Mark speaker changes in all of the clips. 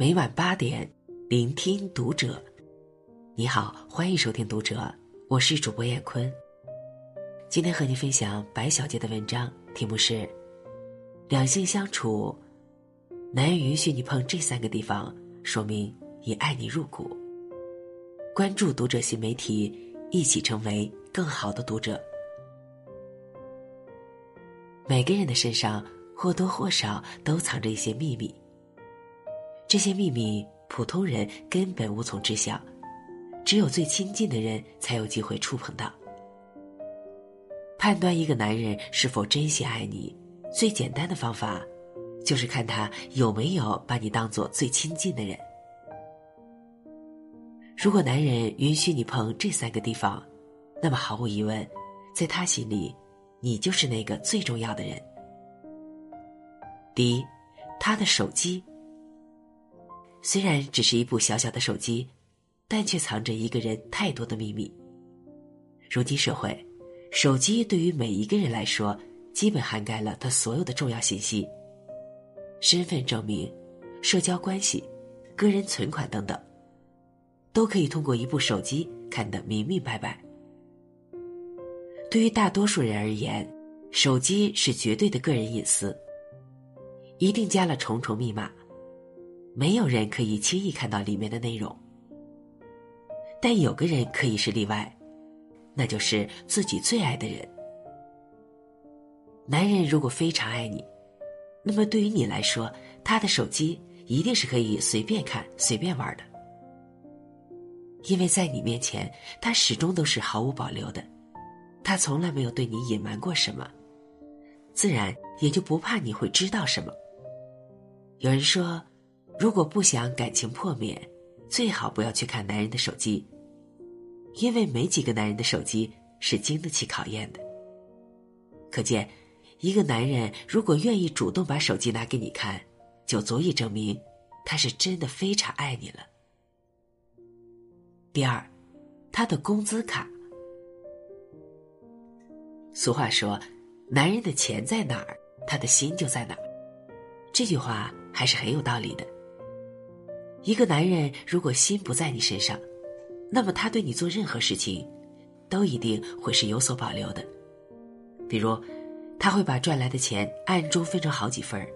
Speaker 1: 每晚八点，聆听读者。你好，欢迎收听读者，我是主播闫坤。今天和您分享白小姐的文章，题目是：两性相处，男人允许你碰这三个地方，说明也爱你入骨。关注读者新媒体，一起成为更好的读者。每个人的身上或多或少都藏着一些秘密，这些秘密普通人根本无从知晓，只有最亲近的人才有机会触碰到。判断一个男人是否真心爱你，最简单的方法，就是看他有没有把你当做最亲近的人。如果男人允许你碰这三个地方，那么毫无疑问，在他心里。你就是那个最重要的人。第一，他的手机虽然只是一部小小的手机，但却藏着一个人太多的秘密。如今社会，手机对于每一个人来说，基本涵盖了他所有的重要信息：身份证明、社交关系、个人存款等等，都可以通过一部手机看得明明白白。对于大多数人而言，手机是绝对的个人隐私，一定加了重重密码，没有人可以轻易看到里面的内容。但有个人可以是例外，那就是自己最爱的人。男人如果非常爱你，那么对于你来说，他的手机一定是可以随便看、随便玩的，因为在你面前，他始终都是毫无保留的。他从来没有对你隐瞒过什么，自然也就不怕你会知道什么。有人说，如果不想感情破灭，最好不要去看男人的手机，因为没几个男人的手机是经得起考验的。可见，一个男人如果愿意主动把手机拿给你看，就足以证明他是真的非常爱你了。第二，他的工资卡。俗话说：“男人的钱在哪儿，他的心就在哪儿。”这句话还是很有道理的。一个男人如果心不在你身上，那么他对你做任何事情，都一定会是有所保留的。比如，他会把赚来的钱暗中分成好几份，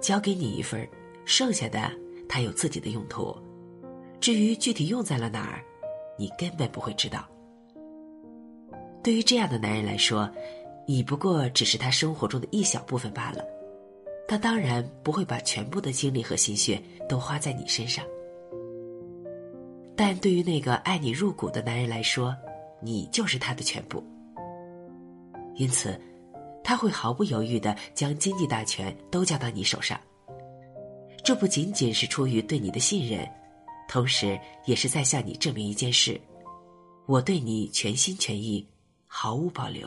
Speaker 1: 交给你一份，剩下的他有自己的用途。至于具体用在了哪儿，你根本不会知道。对于这样的男人来说，你不过只是他生活中的一小部分罢了。他当然不会把全部的精力和心血都花在你身上。但对于那个爱你入骨的男人来说，你就是他的全部。因此，他会毫不犹豫的将经济大权都交到你手上。这不仅仅是出于对你的信任，同时也是在向你证明一件事：我对你全心全意。毫无保留。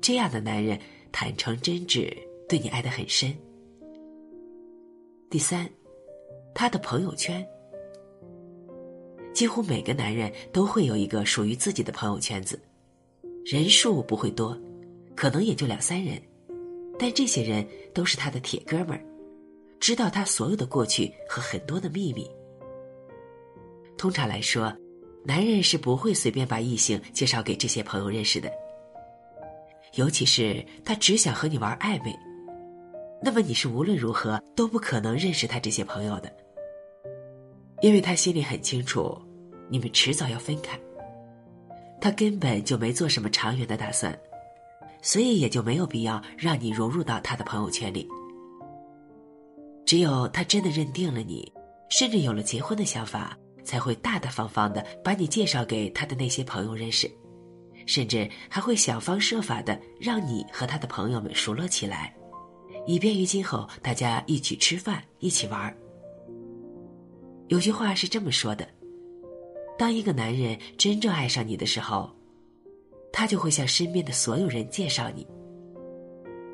Speaker 1: 这样的男人坦诚真挚，对你爱得很深。第三，他的朋友圈，几乎每个男人都会有一个属于自己的朋友圈子，人数不会多，可能也就两三人，但这些人都是他的铁哥们儿，知道他所有的过去和很多的秘密。通常来说。男人是不会随便把异性介绍给这些朋友认识的，尤其是他只想和你玩暧昧，那么你是无论如何都不可能认识他这些朋友的，因为他心里很清楚，你们迟早要分开，他根本就没做什么长远的打算，所以也就没有必要让你融入到他的朋友圈里。只有他真的认定了你，甚至有了结婚的想法。才会大大方方的把你介绍给他的那些朋友认识，甚至还会想方设法的让你和他的朋友们熟络起来，以便于今后大家一起吃饭、一起玩。有句话是这么说的：当一个男人真正爱上你的时候，他就会向身边的所有人介绍你。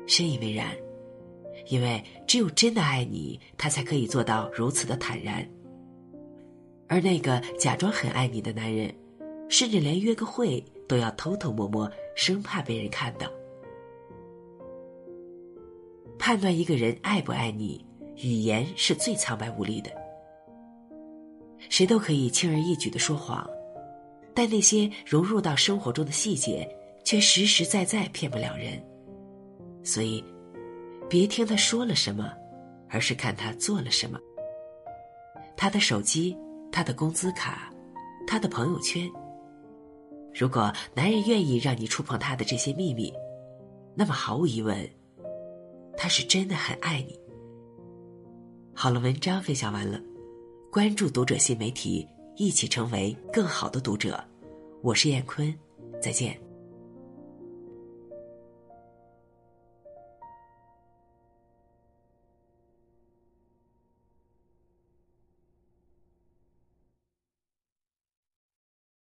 Speaker 1: 深以为然，因为只有真的爱你，他才可以做到如此的坦然。而那个假装很爱你的男人，甚至连约个会都要偷偷摸摸，生怕被人看到。判断一个人爱不爱你，语言是最苍白无力的。谁都可以轻而易举的说谎，但那些融入到生活中的细节，却实实在在骗不了人。所以，别听他说了什么，而是看他做了什么。他的手机，他的工资卡，他的朋友圈。如果男人愿意让你触碰他的这些秘密，那么毫无疑问，他是真的很爱你。好了，文章分享完了，关注读者新媒体，一起成为更好的读者。我是燕坤，再见。